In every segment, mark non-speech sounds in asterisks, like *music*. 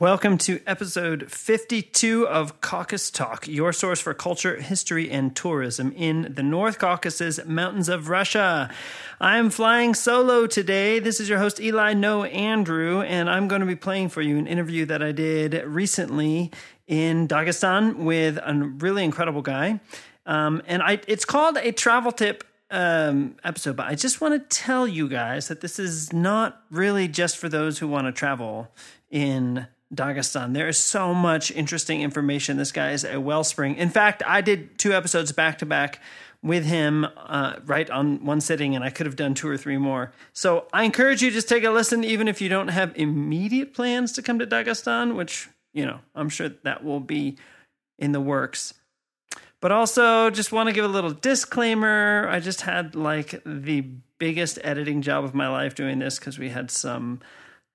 Welcome to episode 52 of Caucus Talk, your source for culture, history, and tourism in the North Caucasus Mountains of Russia. I'm flying solo today. This is your host, Eli No Andrew, and I'm going to be playing for you an interview that I did recently in Dagestan with a really incredible guy. Um, and I, it's called a travel tip um, episode, but I just want to tell you guys that this is not really just for those who want to travel in Dagestan. There is so much interesting information. This guy is a wellspring. In fact, I did two episodes back to back with him uh, right on one sitting, and I could have done two or three more. So I encourage you just take a listen, even if you don't have immediate plans to come to Dagestan, which, you know, I'm sure that will be in the works. But also, just want to give a little disclaimer. I just had like the biggest editing job of my life doing this because we had some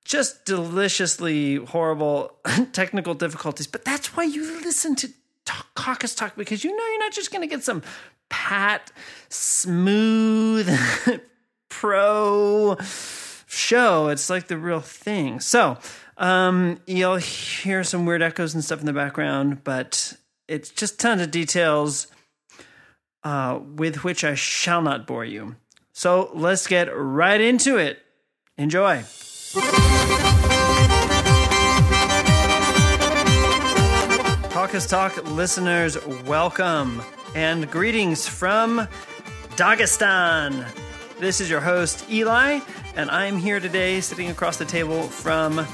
just deliciously horrible *laughs* technical difficulties. But that's why you listen to talk, Caucus Talk because you know you're not just going to get some pat, smooth, *laughs* pro show. It's like the real thing. So um, you'll hear some weird echoes and stuff in the background, but it's just tons of details uh, with which I shall not bore you. So let's get right into it. Enjoy. Caucus Talk listeners, welcome and greetings from Dagestan. This is your host, Eli, and I'm here today sitting across the table from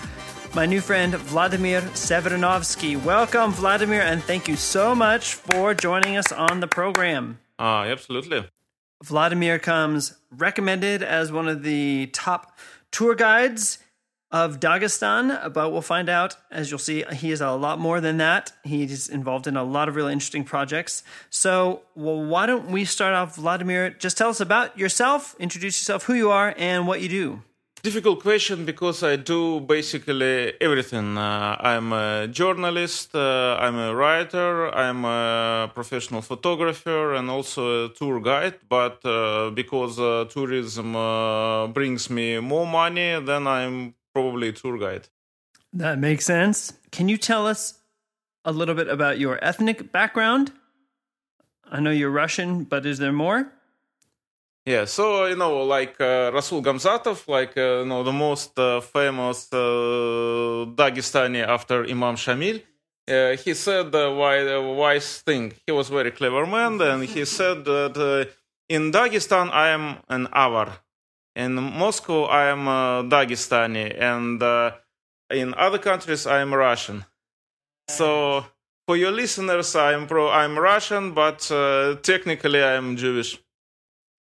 my new friend, Vladimir Severinovsky. Welcome, Vladimir, and thank you so much for joining us on the program. Uh, absolutely. Vladimir comes recommended as one of the top tour guides of Dagestan, but we'll find out as you'll see, he is a lot more than that. He's involved in a lot of really interesting projects. So, well, why don't we start off, Vladimir? Just tell us about yourself, introduce yourself, who you are, and what you do. Difficult question because I do basically everything. Uh, I'm a journalist, uh, I'm a writer, I'm a professional photographer, and also a tour guide. But uh, because uh, tourism uh, brings me more money, then I'm probably a tour guide. That makes sense. Can you tell us a little bit about your ethnic background? I know you're Russian, but is there more? Yeah, so you know, like uh, Rasul Gamzatov, like uh, you know, the most uh, famous uh, Dagestani after Imam Shamil, uh, he said a wise thing. He was very clever man, and he said that uh, in Dagestan I am an Avar, in Moscow I am Dagestani, and in other countries I am Russian. So for your listeners, I'm pro, I'm Russian, but technically I am Jewish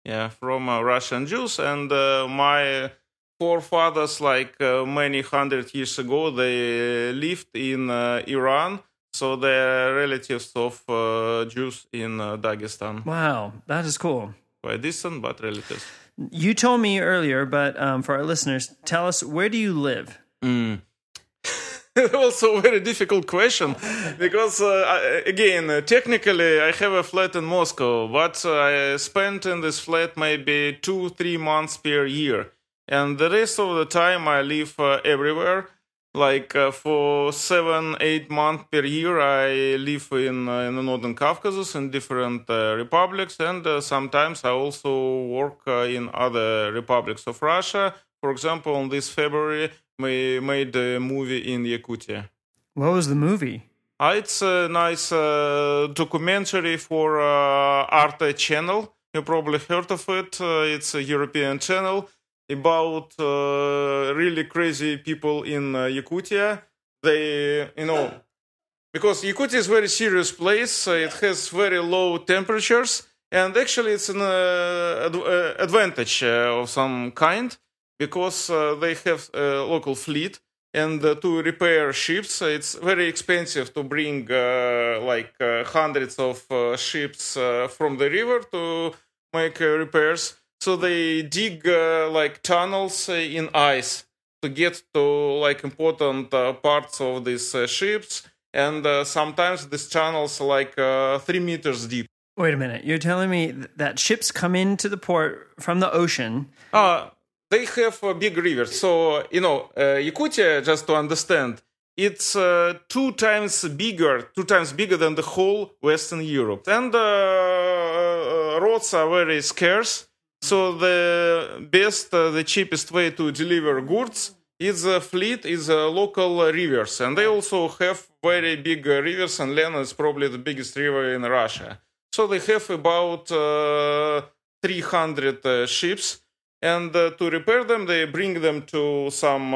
yeah, from uh, Russian Jews. And uh, my forefathers, like uh, many hundred years ago, they lived in uh, Iran. So they're relatives of uh, Jews in uh, Dagestan. Wow, that is cool. Quite distant, but relatives. You told me earlier, but um, for our listeners, tell us where do you live? Mm. *laughs* also a very difficult question because uh, again uh, technically i have a flat in moscow but uh, i spent in this flat maybe two three months per year and the rest of the time i live uh, everywhere like uh, for seven eight months per year i live in, uh, in the northern caucasus in different republics and sometimes i also work in other republics of russia for example in this february we made a movie in Yakutia. What was the movie? Uh, it's a nice uh, documentary for uh, Arte channel. You probably heard of it. Uh, it's a European channel about uh, really crazy people in uh, Yakutia. They, you know, because Yakutia is a very serious place. it has very low temperatures, and actually, it's an ad- advantage of some kind because uh, they have a local fleet and uh, to repair ships it's very expensive to bring uh, like uh, hundreds of uh, ships uh, from the river to make repairs so they dig like tunnels in ice to get to like important parts of these ships. And sometimes these channels like three meters deep. Wait a minute. You're telling me that ships come into the port from the ocean? Uh they have a big river. So, you know, uh, Yakutia, just to understand, it's uh, two times bigger, two times bigger than the whole Western Europe. And uh, uh, roads are very scarce, so the best, uh, the cheapest way to deliver goods is a fleet, is a local rivers, and they also have very big uh, rivers. And Lena is probably the biggest river in Russia. So they have about uh, 300 uh, ships, and uh, to repair them, they bring them to some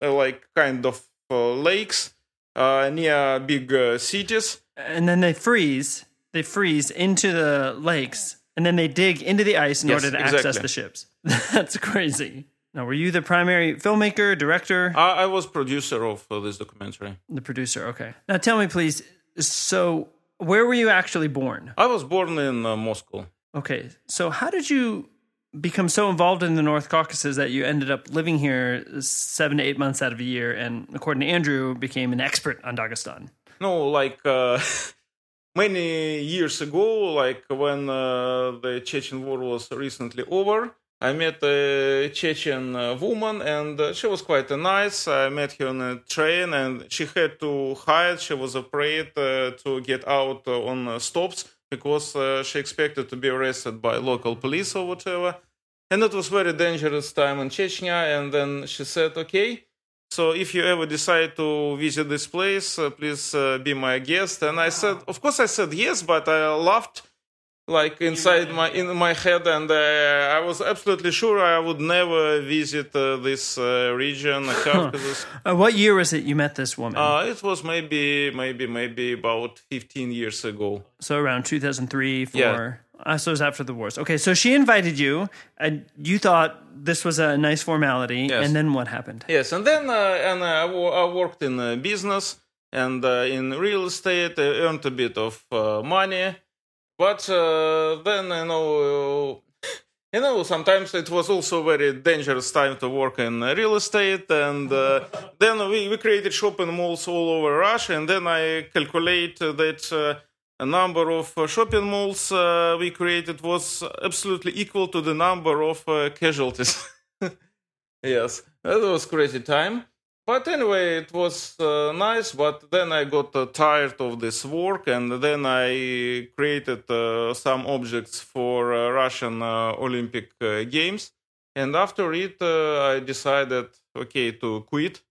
like kind of lakes near big cities. And then they freeze. They freeze into the lakes, and then they dig into the ice in Yes, order to access the ships. *laughs* That's crazy. Now, were you the primary filmmaker, director, I, I was producer of uh, this documentary. the producer? Okay. Now, tell me, please. So, where were you actually born? I was born in uh, Moscow. Okay. So, how did you become so involved in the North Caucasus that you ended up living here seven to eight months out of a year, and according to Andrew, became an expert on Dagestan? No, like uh, *laughs* many years ago, like when uh, the Chechen war was recently over, I met a Chechen uh, woman, and uh, she was quite nice. I met her on a train, and she had to hide. She was afraid uh, to get out uh, on stops because uh, she expected to be arrested by local police or whatever. And it was very dangerous time in Chechnya. And then she said, "Okay, so if you ever decide to visit this place, uh, please uh, be my guest." And I said, "Of course, I said yes," but I laughed like inside my in my head, and uh, I was absolutely sure I would never visit uh, this uh, region, uh, Caucasus. Uh, what year was it you met this woman? uh, it was maybe, maybe, maybe about 15 years ago. so around 2003, 4. Yeah. Uh, so it was after the wars. Okay, so she invited you, and you thought this was a nice formality, Yes. and then what happened? Yes, and then uh, and uh, I worked in uh, business and uh, in real estate. I earned a bit of uh, money, but uh, then you know, you know, sometimes it was also very dangerous time to work in uh, real estate. And uh, then we, we created shopping malls all over Russia, and then I calculate that. A number of uh, shopping malls uh, we created was absolutely equal to the number of uh, casualties. *laughs* Yes, that was crazy time. But anyway, it was uh, nice. But then I got uh, tired of this work, and then I created uh, some objects for Russian Olympic Games. And after it, I decided, okay, to quit.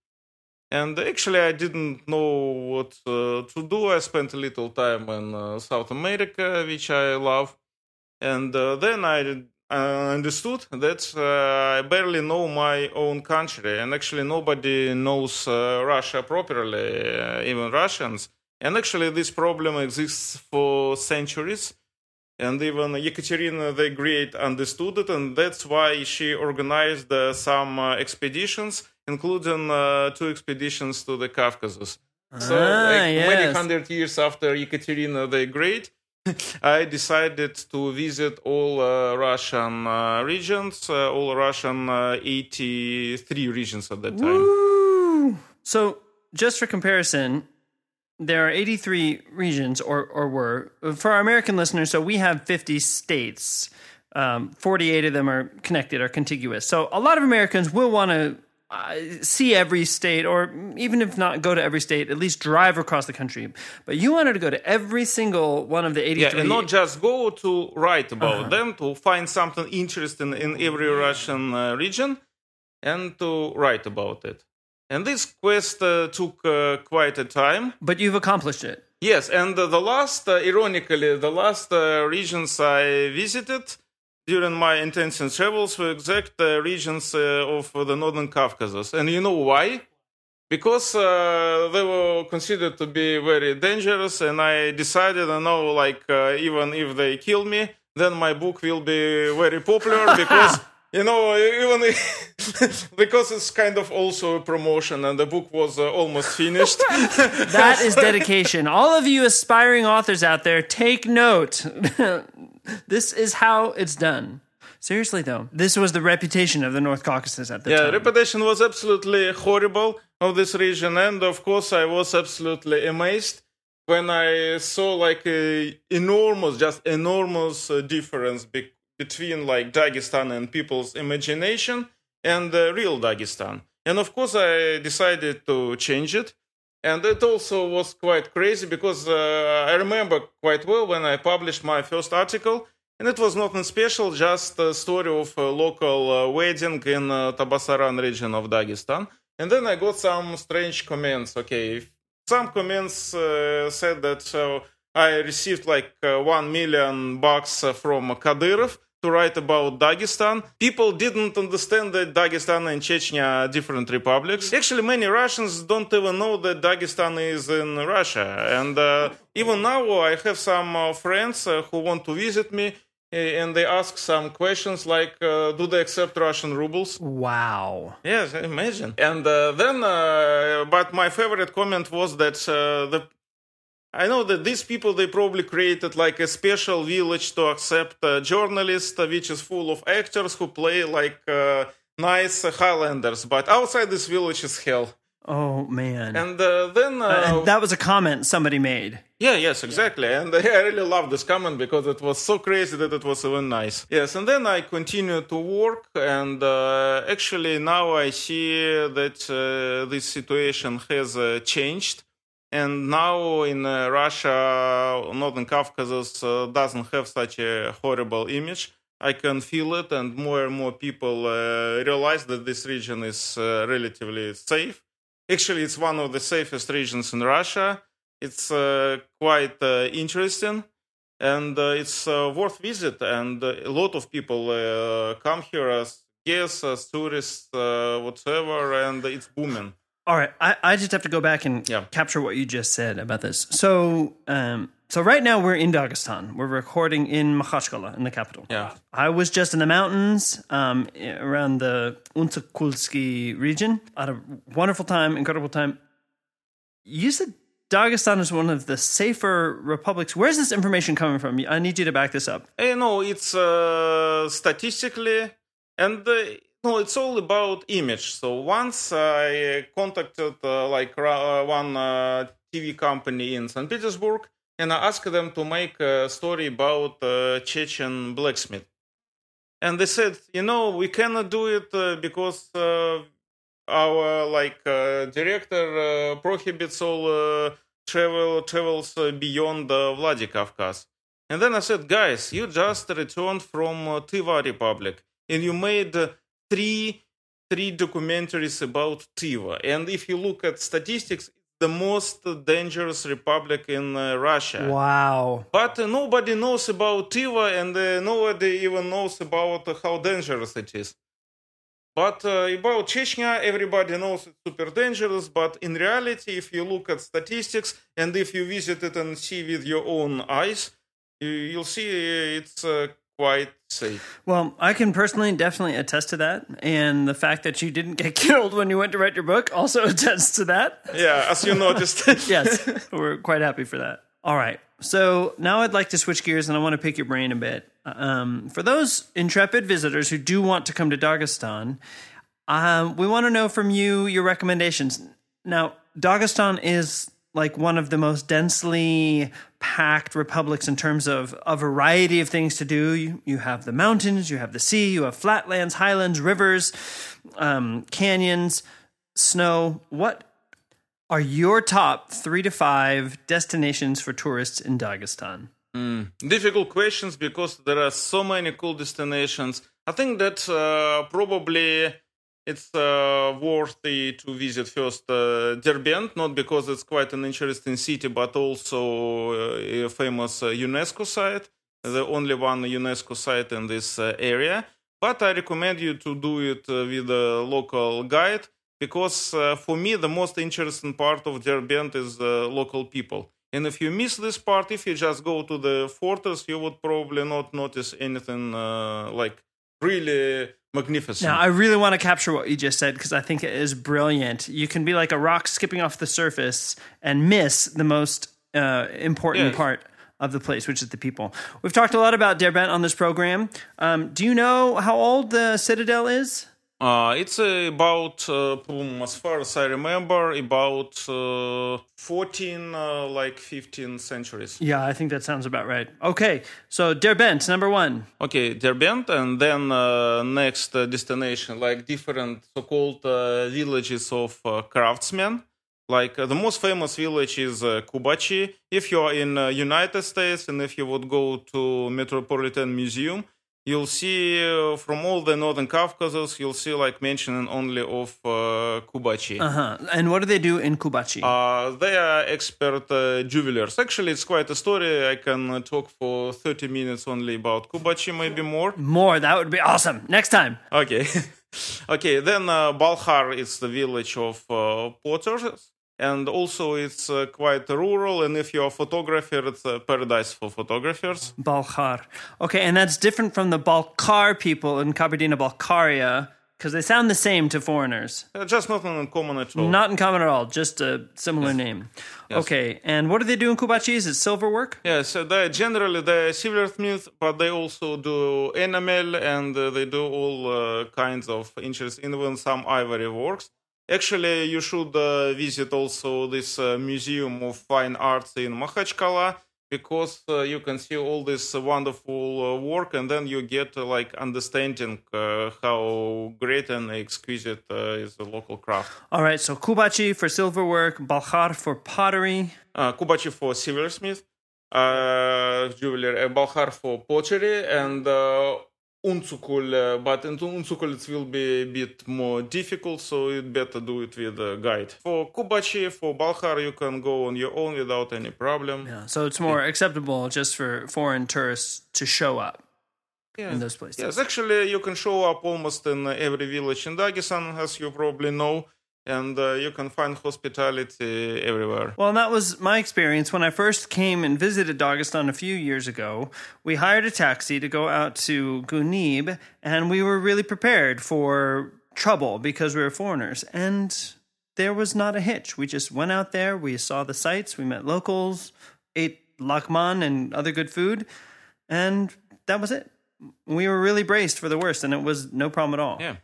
And actually, I didn't know what uh, to do. I spent a little time in uh, South America, which I love. And uh, then I uh, understood that uh, I barely know my own country, and actually nobody knows uh, Russia properly, even Russians. And actually, this problem exists for centuries. And even Yekaterina the Great understood it, and that's why she organized some expeditions, including uh, two expeditions to the Caucasus. So, Ah, like, many hundred years after Yekaterina the Great, *laughs* I decided to visit all uh, Russian uh, regions, uh, all Russian uh, 83 regions at that time. Woo! So, just for comparison, there are 83 regions, or, or were. For our American listeners, so we have 50 states. Um, 48 of them are connected, are contiguous. So, a lot of Americans will want to uh, see every state, or even if not go to every state, at least drive across the country. But you wanted to go to every single one of the 83. Yeah, and not just go to write about them, to find something interesting in every Russian uh, region and to write about it. And this quest uh, took uh, quite a time. but you've accomplished it. Yes, and uh, the last, uh, ironically, the last uh, regions I visited during my intensive travels were exact uh, regions uh, of the Northern Caucasus. And you know why? Because uh, they were considered to be very dangerous, and I decided, I know, like, uh, even if they kill me, then my book will be very popular *laughs* because. You know, even *laughs* because it's kind of also a promotion, and the book was uh, almost finished. *laughs* That is dedication. All of you aspiring authors out there, take note. This is how it's done. Seriously, though, this was the reputation of the North Caucasus at the time. Yeah, reputation was absolutely horrible of this region, and of course, I was absolutely amazed when I saw like a enormous, just enormous uh, difference be- between like Dagestan and people's imagination and uh, real Dagestan. And of course, I decided to change it. And it also was quite crazy because uh, I remember quite well when I published my first article, and it was nothing special, just a story of a local uh, wedding in uh, Tabasaran region of Dagestan. And then I got some strange comments. Okay, some comments uh, said that I received like uh, one million bucks from Kadyrov to write about Dagestan. People didn't understand that Dagestan and Chechnya are different republics. Actually, many Russians don't even know that Dagestan is in Russia. And uh, even now, I have some uh, friends uh, who want to visit me. eh, And they ask some questions like, uh, do they accept Russian rubles? Wow. Yes, imagine. And uh, then, uh, but my favorite comment was that uh, the I know that these people they probably created like a special village to accept uh, journalists, uh, which is full of actors who play like uh, nice Highlanders. But outside this village is hell. Oh man. And uh, then, uh, And that was a comment somebody made. yeah, yes, exactly. And *laughs* I really love this comment because it was so crazy that it was even nice. Yes, and then I continued to work, and uh, actually now I see that uh, this situation has uh, changed. And now in uh, Russia, Northern Caucasus uh, doesn't have such a horrible image. I can feel it, and more and more people uh, realize that this region is uh, relatively safe. Actually, it's one of the safest regions in Russia. It's uh, quite uh, interesting, and it's worth visit. And a lot of people come here as guests, as tourists, whatsoever, and it's booming. All right, I, I just have to go back and Yeah. capture what you just said about this. So, um, so right now we're in Dagestan. We're recording in Makhachkala, in the capital. Yeah. I was just in the mountains um, around the Untsukulski region. I had a wonderful time, incredible time. You said Dagestan is one of the safer republics. Where's this information coming from? I need you to back this up. You know, it's uh, statistically, and uh, no, it's all about image. So once I contacted uh, like uh, one uh, TV company in St. Petersburg, and I asked them to make a story about uh, Chechen blacksmith, and they said, you know, we cannot do it uh, because. Uh, our like director prohibits all travel travels beyond Vladikavkaz. And then I said, guys, you just returned from Tyva Republic, and you made three three documentaries about Tyva. And if you look at statistics, the most dangerous republic in uh, Russia. Wow. But uh, nobody knows about Tyva, and uh, nobody even knows about how dangerous it is. But uh, about Chechnya, everybody knows it's super dangerous. But in reality, if you look at statistics and if you visit it and see with your own eyes, you, you'll see it's uh, quite safe. Well, I can personally definitely attest to that. And the fact that you didn't get *laughs* killed when you went to write your book also *laughs* attests to that. Yeah, as you noticed. *laughs* yes, we're quite happy for that. All right. So now I'd like to switch gears and I want to pick your brain a bit. Um, for those intrepid visitors who do want to come to Dagestan, um, we want to know from you your recommendations. Now, Dagestan is like one of the most densely packed republics in terms of a variety of things to do. You, you have the mountains, you have the sea, you have flatlands, highlands, rivers, um, canyons, snow. What are your top three to five destinations for tourists in Dagestan? Difficult questions because there are so many cool destinations. I think that uh, probably it's uh, worthy to visit first uh, Derbent, not because it's quite an interesting city, but also uh, a famous uh, UNESCO site, the only one UNESCO site in this uh, area. But I recommend you to do it with a local guide because for me the most interesting part of Derbent is uh, local people. And if you miss this part, if you just go to the fortress, you would probably not notice anything uh, like really magnificent. Now, I really want to capture what you just said because I think it is brilliant. You can be like a rock skipping off the surface and miss the most uh, important Yes. part of the place, which is the people. We've talked a lot about Derbent on this program. Um, do you know how old the citadel is? Uh, it's uh, about, uh, as far as I remember, about uh, 14, uh, like 15 centuries. Yeah, I think that sounds about right. Okay, so Derbent, number one. Okay, Derbent, and then uh, next uh, destination, like different so-called uh, villages of uh, craftsmen. Like uh, the most famous village is uh, Kubachi. If you are in uh, United States and if you would go to Metropolitan Museum, you'll see uh, from all the northern Caucasus, you'll see like mentioning only of uh, Kubachi. Uh huh. And what do they do in Kubachi? Uh, they are expert uh, juvelers. Actually, it's quite a story. I can uh, talk for 30 minutes only about Kubachi, maybe more. More. That would be awesome. Next time. Okay. *laughs* okay, then uh, Balkhar is the village of uh, potters. And also, it's uh, quite rural. And if you're a photographer, it's a paradise for photographers. balkar Okay, and that's different from the Balkar people in Kabardino-Balkaria because they sound the same to foreigners. Uh, just not uncommon at all. Not in common at all, just a similar name. Okay, and what do they do in Kubachi? Is it silver work? Yes, uh, they generally they're silversmiths, but they also do enamel and uh, they do all uh, kinds of interesting, even some ivory works. Actually, you should uh, visit also this uh, museum of fine arts in Makhachkala because uh, you can see all this wonderful uh, work, and then you get uh, like understanding uh, how great and exquisite uh, is the local craft. All right, so Kubachi for silver work, Balkhar for pottery. uh, Kubachi for silversmith, uh, jeweler, and Balkhar for pottery, and Untsukul. Uh, but in Untsukul it will be a bit more difficult, so you better do it with a guide. For Kubachi, for Balkhar, you can go on your own without any problem. Yeah, so it's more acceptable just for foreign tourists to show up Yeah. in those places. Yes, actually, you can show up almost in every village in Dagestan, as you probably know, and uh, you can find hospitality everywhere. Well, that was my experience when I first came and visited Dagestan a few years ago. We hired a taxi to go out to Gunib, and we were really prepared for trouble because we were foreigners. And there was not a hitch. We just went out there, we saw the sights, we met locals, ate lagman and other good food, and that was it. We were really braced for the worst, and it was no problem at all. Yeah.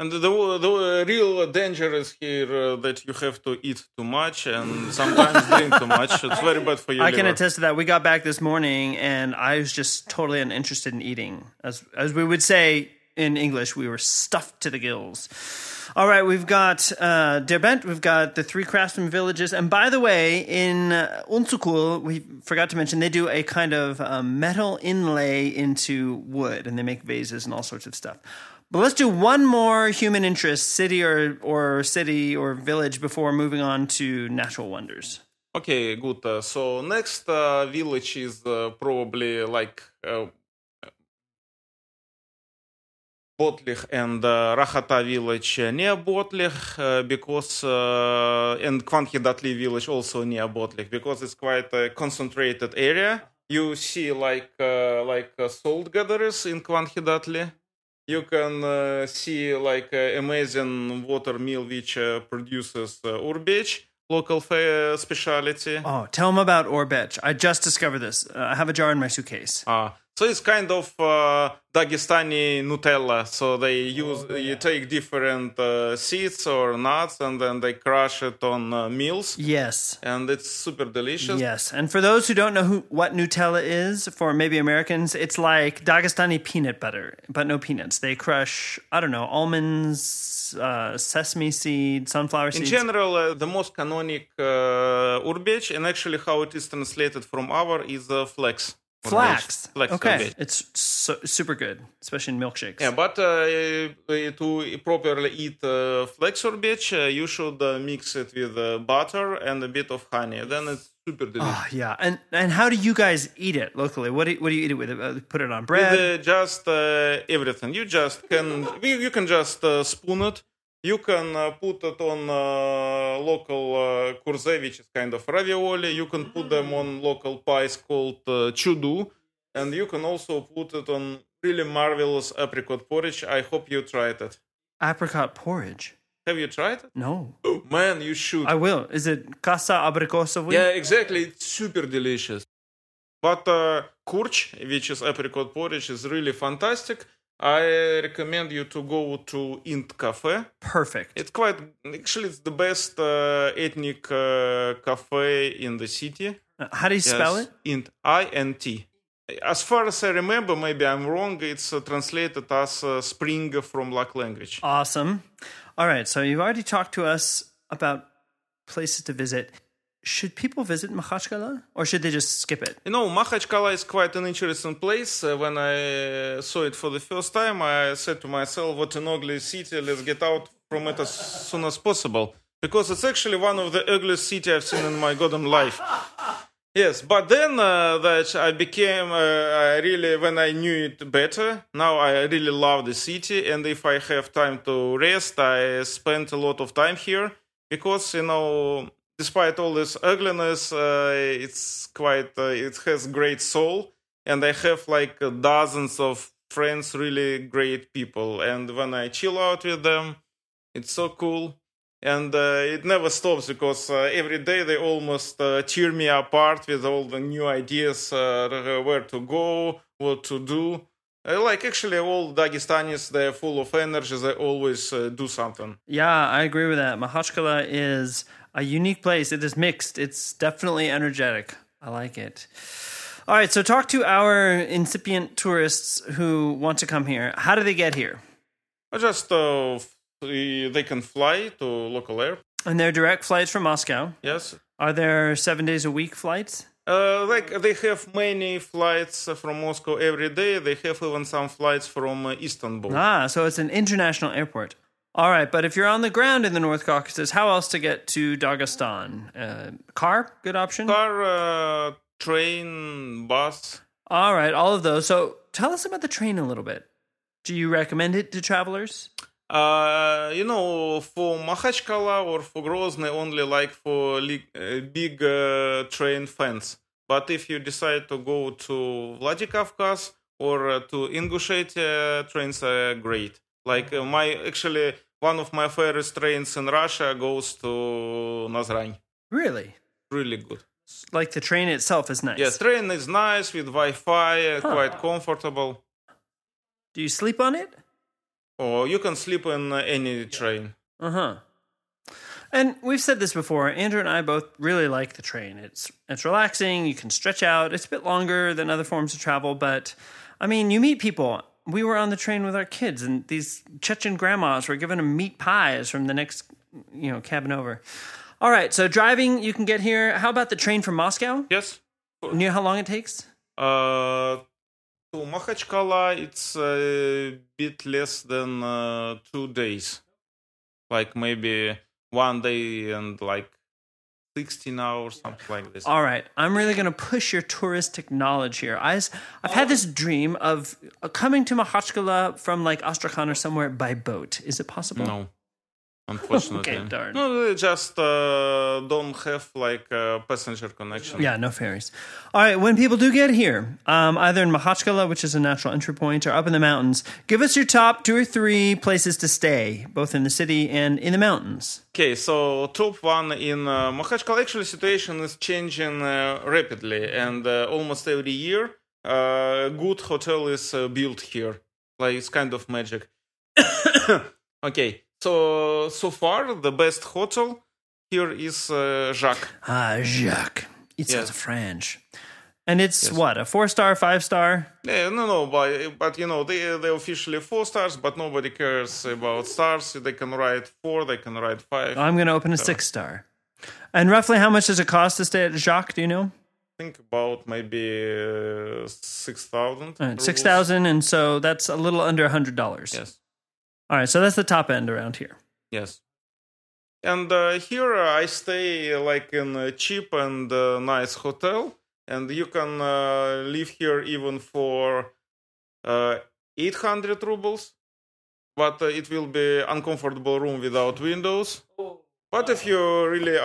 And the, the real danger is here uh, that you have to eat too much and sometimes *laughs* drink too much. It's very bad for you. I can attest to that. We got back this morning, and I was just totally uninterested in eating. As as we would say in English, we were stuffed to the gills. All right, we've got uh, Derbent, we've got the three craftsman villages, and by the way, in uh, Untsukul, we forgot to mention they do a kind of uh, metal inlay into wood, and they make vases and all sorts of stuff. But let's do one more human interest city or or city or village before moving on to natural wonders. Okay, good. Uh, so next uh, village is uh, probably like uh, Botlich and uh, Rahata village near Botlich uh, because uh, and Kvanhidatli village also near Botlich because it's quite a concentrated area. You see like uh, like salt gatherers in Kvanhidatli. You can uh, see like uh, amazing water mill which uh, produces uh, urbech, local fa- specialty. Oh, tell them about Orbech. I just discovered this. Uh, I have a jar in my suitcase. Uh, so it's kind of uh, Dagestani Nutella. So they use you take different uh, seeds or nuts and then they crush it on uh, mills, Yes. and it's super delicious. Yes. And for those who don't know who, what Nutella is, for maybe Americans, it's like Dagestani peanut butter, but no peanuts. They crush, I don't know, almonds, uh, sesame seed, sunflower seeds. In general, uh, the most canonic uh, urbech, and actually how it is translated from our is uh, flex. Flax. Flex okay. urbech. It's so, super good, especially in milkshakes. Yeah, but uh, uh, to properly eat uh, flex urbech, uh, you should uh, mix it with uh, butter and a bit of honey. Then it's super delicious. Oh, yeah. And and how do you guys eat it locally? What do you, what do you eat it with? Uh, put it on bread? With, uh, just uh, everything. You just can you, you can just uh, spoon it. You can uh, put it on uh, local uh, kurze, which is kind of ravioli. You can put them on local pies called uh, chudu, and you can also put it on really marvelous apricot porridge. I hope you tried it. Apricot porridge. Have you tried it? No. Oh, man, you should. I will. Is it casa abricosa? Yeah, exactly. It's super delicious. But uh, kurch, which is apricot porridge, is really fantastic. I recommend you to go to Int Cafe. Perfect. It's quite, actually, it's the best uh, ethnic uh, cafe in the city. Uh, How do you spell it? Int, I-N-T. As far as I remember, maybe I'm wrong, it's uh, translated as uh, spring from Lak language. Awesome. All right. So you've already talked to us about places to visit. Should people visit Makhachkala or should they just skip it? You know, Makhachkala is quite an interesting place. Uh, when I saw it for the first time, I said to myself, what an ugly city, let's get out from it as soon as possible. Because it's actually one of the ugliest cities I've seen in my goddamn life. Yes, but then uh, that I became, uh, I really, when I knew it better, now I really love the city. And if I have time to rest, I spend a lot of time here because, you know, despite all this ugliness, uh, it's quite, uh, it has great soul. And I have like dozens of friends, really great people. And when I chill out with them, it's so cool and uh, it never stops because uh, every day they almost uh, cheer me apart with all the new ideas uh, where to go, what to do. Uh, like actually, all Dagestanis they're full of energy. They always uh, do something. Yeah, I agree with that. Makhachkala is a unique place. It is mixed. It's definitely energetic. I like it. All right, so talk to our incipient tourists who want to come here. How do they get here? Just they can fly to local air. And they're direct flights from Moscow. Yes. Are there seven days a week flights? Uh, like they have many flights from Moscow every day. They have even some flights from uh, Istanbul. Ah, so it's an international airport. All right, but if you're on the ground in the North Caucasus, how else to get to Dagestan? Uh, car, good option. Car, uh, train, bus. All right, all of those. So tell us about the train a little bit. Do you recommend it to travelers? Uh, you know, for Makhachkala or for Grozny, only like for uh, big uh, train fans. But if you decide to go to Vladikavkaz or uh, to Ingushetia, trains are great. Like uh, my actually one of my favorite trains in Russia goes to Nazran. Really? Really good. Like the train itself is nice. Yes, train is nice with Wi-Fi, huh. quite comfortable. Do you sleep on it? Or you can sleep in any train. Uh huh. And we've said this before. Andrew and I both really like the train. It's it's relaxing. You can stretch out. It's a bit longer than other forms of travel, but I mean, you meet people. We were on the train with our kids, and these Chechen grandmas were giving them meat pies from the next, you know, cabin over. All right, so driving, you can get here. How about the train from Moscow? Yes. You know how long it takes? Uh, to Makhachkala, it's a bit less than uh, two days. Like maybe one day and like 16 hours, something like this. All right. I'm really going to push your touristic knowledge here. I, I've had this dream of uh, coming to Makhachkala from like Astrakhan or somewhere by boat. Is it possible? No unfortunately. okay, darn. No, they just uh, don't have like a passenger connection. Yeah, no ferries. All right, when people do get here, um, either in Makhachkala, which is a natural entry point, or up in the mountains, give us your top two or three places to stay, both in the city and in the mountains. Okay, so top one in uh, Makhachkala, actually, situation is changing uh, rapidly, and uh, almost every year, a uh, good hotel is uh, built here. Like it's kind of magic. *coughs* okay, so so far, the best hotel here is uh, Jacques. Ah, Jacques. It's yes. French. And it's yes. what a four star, five star. Yeah, no, no, but but you know they they officially four stars, but nobody cares about stars. They can write four, they can write five. I'm going to open a six star. And roughly, how much does it cost to stay at Jacques? Do you know? I think about maybe uh, six thousand. Right, six thousand, and so that's a little under a hundred dollars. Yes. All right, so that's the top end around here. Yes. And uh, here uh, I stay like in a cheap and uh, nice hotel, and you can uh, live here even for uh, 800 rubles, but uh, it will be uncomfortable room without windows. But if you really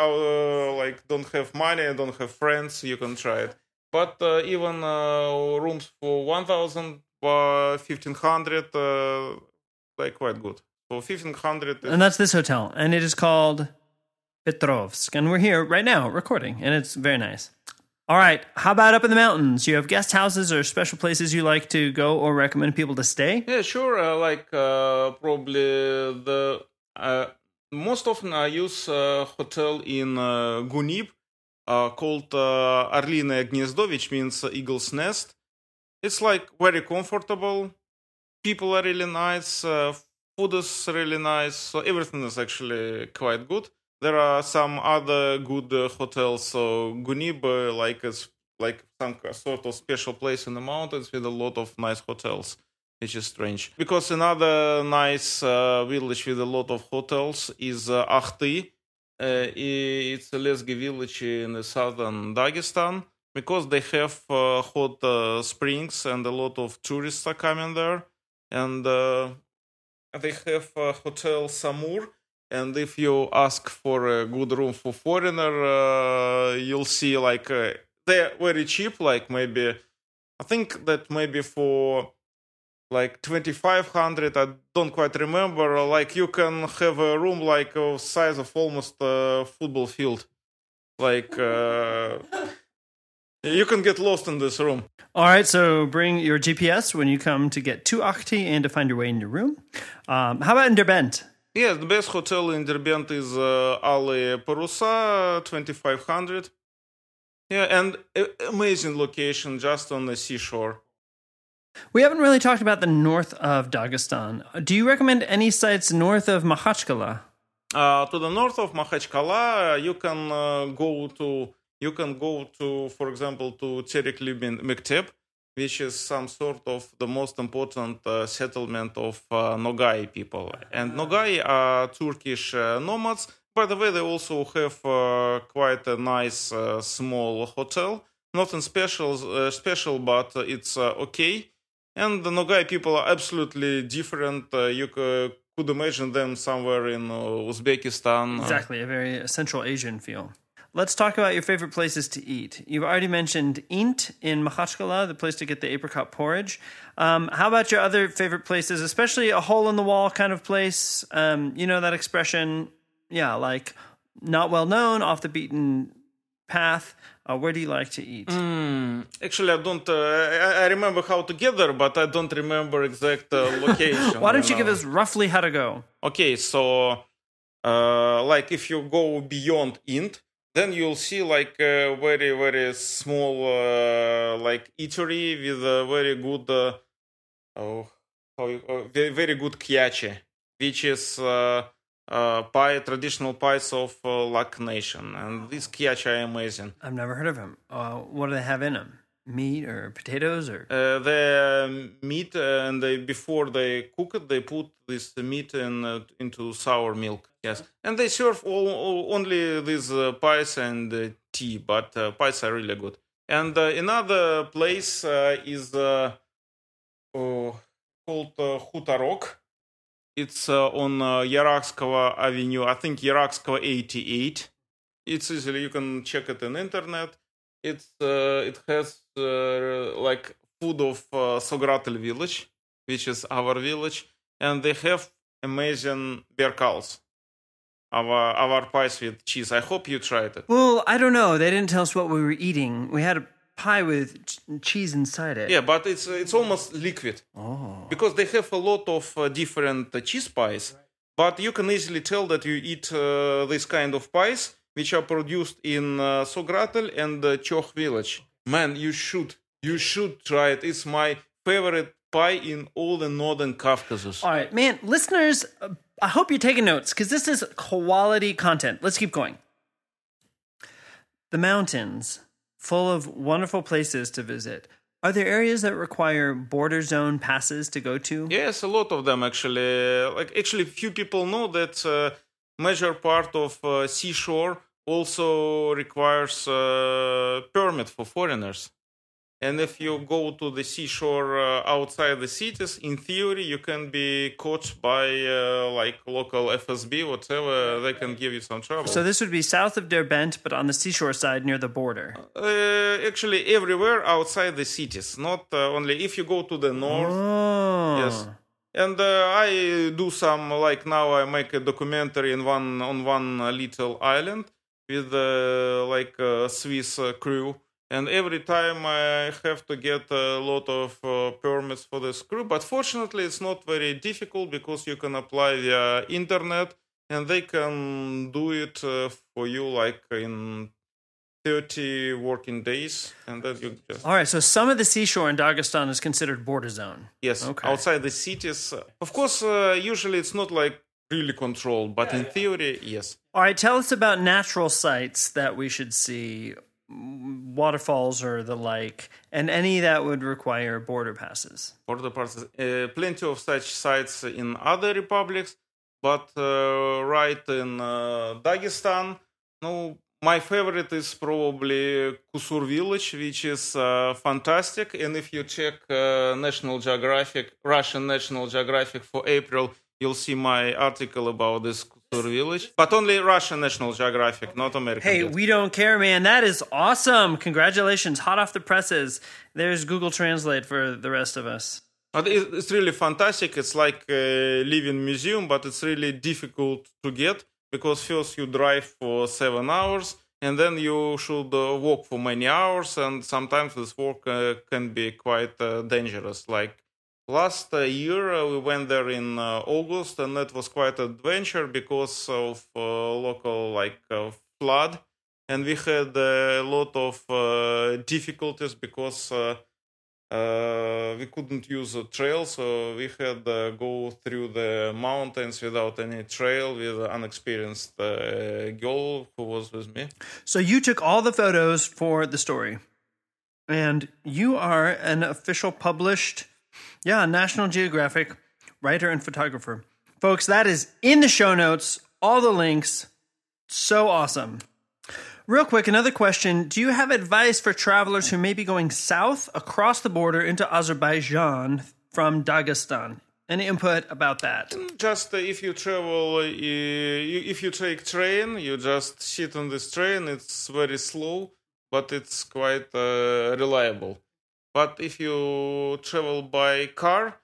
like don't have money and don't have friends, you can try it. But even rooms for 1,000, 1,500 like quite good. So 1500 And that's this hotel. And it is called Petrovsk. And we're here right now recording, and it's very nice. All right. How about up in the mountains? You have guest houses or special places you like to go or recommend people to stay? Yeah, sure. Uh, like uh, probably the uh, most often I use a hotel in uh, Gunib uh, called uh, Orlinoe Gnezdo, which means eagle's nest. It's like very comfortable people are really nice, uh, food is really nice, so everything is actually quite good. there are some other good uh, hotels. So Gunib, like is like some sort of special place in the mountains with a lot of nice hotels, which is strange. Because another nice uh, village with a lot of hotels is uh. Uh, it's a Lezgi village in the southern Dagestan because they have uh, hot uh, springs and a lot of tourists are coming there. And uh, they have a hotel Samur and if you ask for a good room for foreigner uh, you'll see like uh, they're very cheap like maybe i think that maybe for like 2500 i don't quite remember like you can have a room like of size of almost a football field. Like uh, you can get lost in this room All right, so bring your GPS when you come to get to Akhti and to find your way in your room. Um, how about in Derbent? Yes, the best hotel in Derbent is uh, Alye Parusa, 2500. Yeah, and amazing location just on the seashore. We haven't really talked about the north of Dagestan. Do you recommend any sites north of Makhachkala? Uh, to the north of Makhachkala, uh, you can uh, go to you can go to, for example, to Terekli Mektep, which is some sort of the most important uh, settlement of uh, Nogai people. And Nogai are Turkish uh, nomads. By the way, they also have uh, quite a nice uh, small hotel. Nothing special, uh, special, but it's okay. And the Nogai people are absolutely different. You could imagine them somewhere in Uzbekistan. Exactly, a very Central Asian feel. Let's talk about your favorite places to eat. You've already mentioned Int in Makhachkala, the place to get the apricot porridge. Um, how about your other favorite places, especially a hole in the wall kind of place? Um, you know that expression, yeah, like not well known, off the beaten path. Uh, where do you like to eat? Mm, actually, I don't. Uh, I, I remember how to get there, but I don't remember exact uh, *laughs* location. Why don't you know. give us roughly how to go? Okay, so uh, like if you go beyond int, then you'll see like a very very small uh, like eatery with a very good uh, oh uh, very, good kyache, which is uh, uh, pie traditional pies of uh, Lak Nation, and these kyache are amazing. I've never heard of them. Uh, what do they have in them? Meat or potatoes or? Uh, the meat uh, and they before they cook it, they put this meat in uh, into sour milk. Yes, and they serve all, all, only these uh, pies and uh, tea, but uh, pies are really good. And another place is oh, called Hutarok. It's on uh, Yaragskogo Avenue. I think Yaragskogo 88. It's easily you can check it on internet. It's it has uh, like food of uh, Sogratl village, which is our village, and they have amazing berkals. Our our pies with cheese. I hope you tried it. Well, I don't know. They didn't tell us what we were eating. We had a pie with ch- cheese inside it. Yeah, but it's it's almost liquid. Oh. because they have a lot of uh, different uh, cheese pies but you can easily tell that you eat uh, this kind of pies which are produced in uh, sogratl and uh, choch village man you should you should try it it's my favorite pie in all the northern caucasus All right, man, listeners, uh, I hope you're taking notes because this is quality content. Let's keep going. The mountains, full of wonderful places to visit. Are there areas that require border zone passes to go to? Yes, a lot of them actually. Like actually, few people know that uh, major part of uh, seashore also requires uh, permit for foreigners. And if you go to the seashore uh, outside the cities, in theory, you can be caught by uh, like local FSB, whatever. They can give you some trouble. So this would be south of Derbent, but on the seashore side near the border. uh, actually, everywhere outside the cities, not uh, only if you go to the north. Oh. Yes. And uh, I do some like now I make a documentary in one on one uh, little island with uh, like a Swiss uh, crew. And every time I have to get a lot of uh, permits for this crew, but fortunately it's not very difficult because you can apply via internet and they can do it uh, for you like in 30 working days and then you just All right, so some of the seashore in Dagestan is considered border zone. Yes, Okay. outside the cities. Uh, Of course, uh, usually it's not like really controlled. But in theory, yes. All right, tell us about natural sites that we should see, mm, waterfalls or the like, and any that would require border passes. For the passes, uh, plenty of such sites in other republics, but uh, right in uh, Dagestan, no, my favorite is probably Kusur village, which is uh, fantastic. And if you check uh, National Geographic, Russian National Geographic for April, you'll see my article about this village. But only Russian National Geographic, not American. Hey, we don't care, man. That is awesome. Congratulations. Hot off the presses. There's Google Translate for the rest of us. But it's really fantastic. It's like a living museum, but it's really difficult to get because first you drive for seven hours and then you should uh, walk for many hours, and sometimes this walk uh, can be quite uh, dangerous. Like last uh, year, uh, we went there in uh, August, and that was quite an adventure because of local like flood, and we had a lot of difficulties because. Uh, we couldn't use a trail, so we had uh, go through the mountains without any trail with an unexperienced uh, girl who was with me. So you took all the photos for the story, and you are an official published, yeah, National Geographic writer and photographer. Folks, that is in the show notes, all the links. So awesome. Real quick, another question. Do you have advice for travelers who may be going south across the border into Azerbaijan from Dagestan? Any input about that? Just uh, if you travel, uh, if you take train, you just sit on this train. It's very slow, but it's quite uh, reliable. But if you travel by car,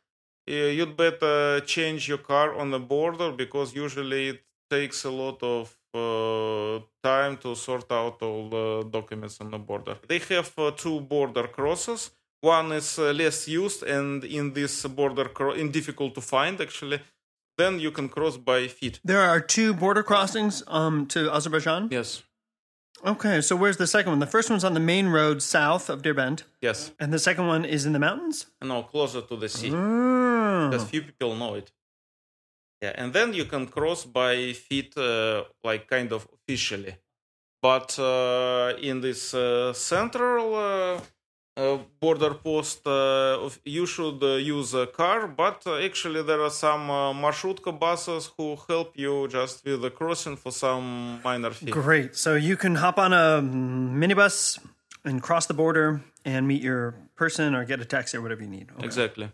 uh, you'd better change your car on the border because usually it takes a lot of uh, time to sort out all the documents on the border. They have uh, two border crosses. One is uh, less used and in this border cro- in difficult to find actually. Then you can cross by feet. There are two border crossings um, to Azerbaijan. Yes. Okay, so where's the second one? The first one's on the main road south of Derbent, Yes. and the second one is in the mountains. No, closer to the sea. Oh. Just few people know it. Yeah, and then you can cross by feet, uh, like kind of officially. But uh, in this uh, central uh, border post, uh, you should uh, use a car. But actually, there are some uh, marshrutka buses who help you just with the crossing for some minor fee. Great. So you can hop on a minibus and cross the border and meet your person or get a taxi or whatever you need. Okay. Exactly.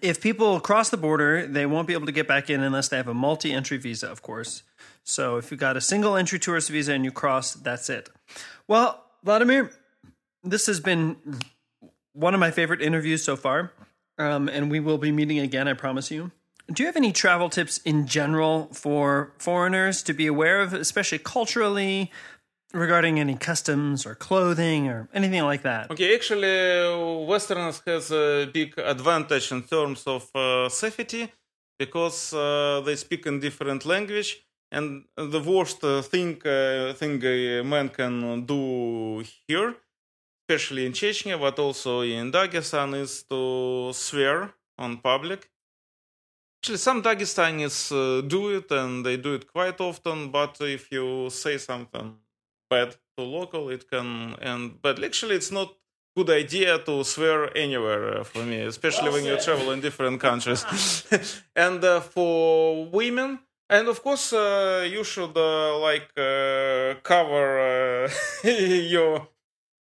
If people cross the border, they won't be able to get back in unless they have a multi entry visa, of course. So if you got a single entry tourist visa and you cross, that's it. Well, Vladimir, this has been one of my favorite interviews so far. Um, and we will be meeting again, I promise you. Do you have any travel tips in general for foreigners to be aware of, especially culturally, regarding any customs or clothing or anything like that? Okay, actually, Westerners has a big advantage in terms of uh, safety because uh, they speak in different language. And the worst uh, thing uh, thing a man can do here, especially in Chechnya, but also in Dagestan, is to swear on public. Actually, some Dagestanis uh, do it, and they do it quite often. But if you say something bad to local, it can end badly. Actually, it's not good idea to swear anywhere uh, for me, especially when you travel in different countries. *laughs* *laughs* and uh, for women, and of course, uh, you should uh, like uh, cover uh, *laughs* your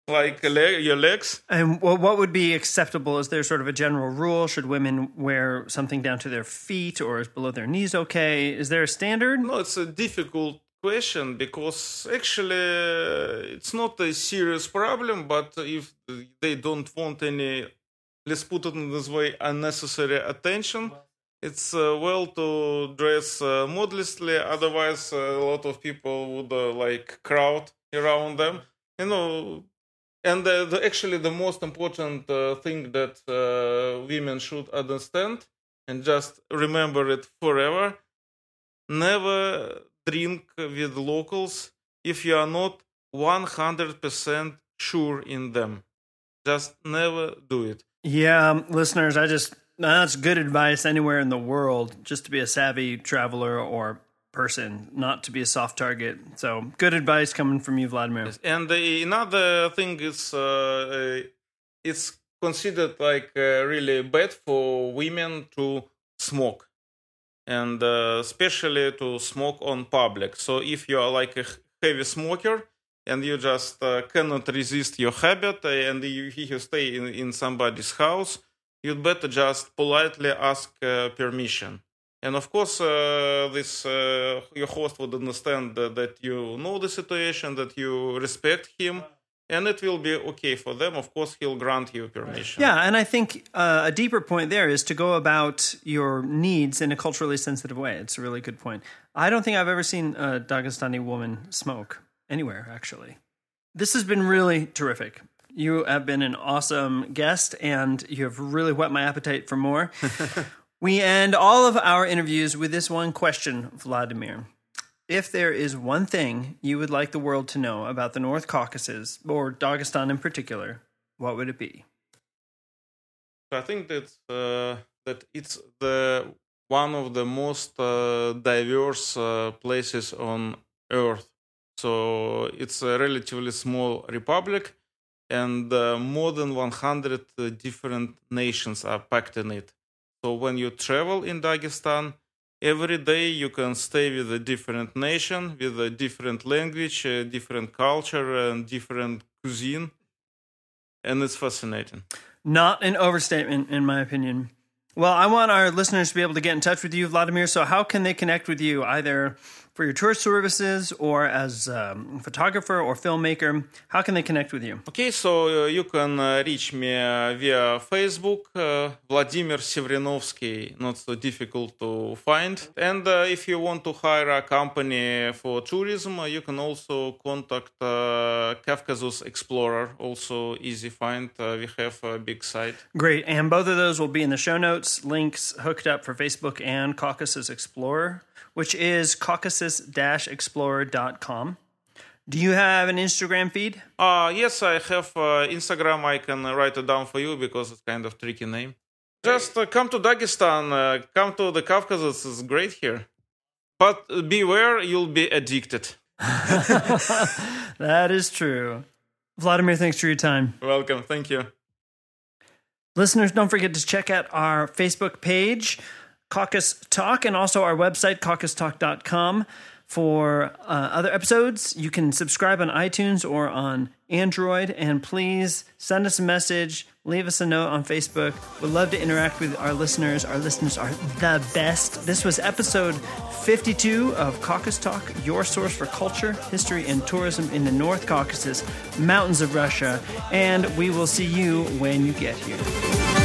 like leg, your legs. And wha- what would be acceptable? Is there sort of a general rule? Should women wear something down to their feet or is below their knees okay? Is there a standard? No, it's a difficult question because actually uh, it's not a serious problem. But if they don't want any, let's put it in this way, unnecessary attention, it's uh, well to dress uh, modestly. Otherwise, uh, a lot of people would uh, like crowd around them. You know, and uh, the, actually the most important uh, thing that uh, women should understand and just remember it forever never drink with locals if you are not 100% sure in them. Just never do it. Yeah, um, listeners, I just that's good advice anywhere in the world, just to be a savvy traveler or person, not to be a soft target. So good advice coming from you, Vladimir. Yes. And uh, another thing is, uh, uh, it's considered like uh, really bad for women to smoke, and uh, especially to smoke on public. So if you are like a heavy smoker and you just uh, cannot resist your habit, and you, you stay in, in somebody's house, you'd better just politely ask permission and of course, uh, this uh, your host would understand that, that, you know the situation, that you respect him, and it will be okay for them. Of course, he'll grant you permission. Yeah, and I think uh, a deeper point there is to go about your needs in a culturally sensitive way. It's a really good point. I don't think I've ever seen a Dagestani woman smoke anywhere, actually. This has been really terrific. You have been an awesome guest, and you have really whet my appetite for more. *laughs* We end all of our interviews with this one question, Vladimir. If there is one thing you would like the world to know about the North Caucasus, or Dagestan in particular, what would it be? I think that uh, that it's the one of the most uh, diverse uh, places on Earth. So it's a relatively small republic, and uh, more than 100 uh, different nations are packed in it. So when you travel in Dagestan, every day you can stay with a different nation, with a different language, a different culture, and different cuisine. And it's fascinating. Not an overstatement, in my opinion. Well, I want our listeners to be able to get in touch with you, Vladimir. So, how can they connect with you either for your tour services or as a um, photographer or filmmaker? How can they connect with you? Okay, so uh, you can uh, reach me uh, via Facebook, uh, Vladimir Sevrinovsky, not so difficult to find. And uh, if you want to hire a company for tourism, uh, you can also contact Caucasus Explorer, also easy find. we have a big site. Great, and both of those will be in the show notes, links hooked up for Facebook and Caucasus Explorer which is caucasus-explorer.com. Do you have an Instagram feed? Uh, yes, I have uh, Instagram. I can write it down for you because it's kind of tricky name. Just uh, come to Dagestan, uh, come to the Caucasus. It's great here. But beware, you'll be addicted. *laughs* that is true. Vladimir, thanks for your time. Welcome. Thank you. Listeners, don't forget to check out our Facebook page. Caucus Talk and also our website, caucustalk.com. For uh, other episodes, you can subscribe on iTunes or on Android. And please send us a message, leave us a note on Facebook. We'd love to interact with our listeners. Our listeners are the best. This was episode 52 of Caucus Talk, your source for culture, history, and tourism in the North Caucasus, mountains of Russia. And we will see you when you get here.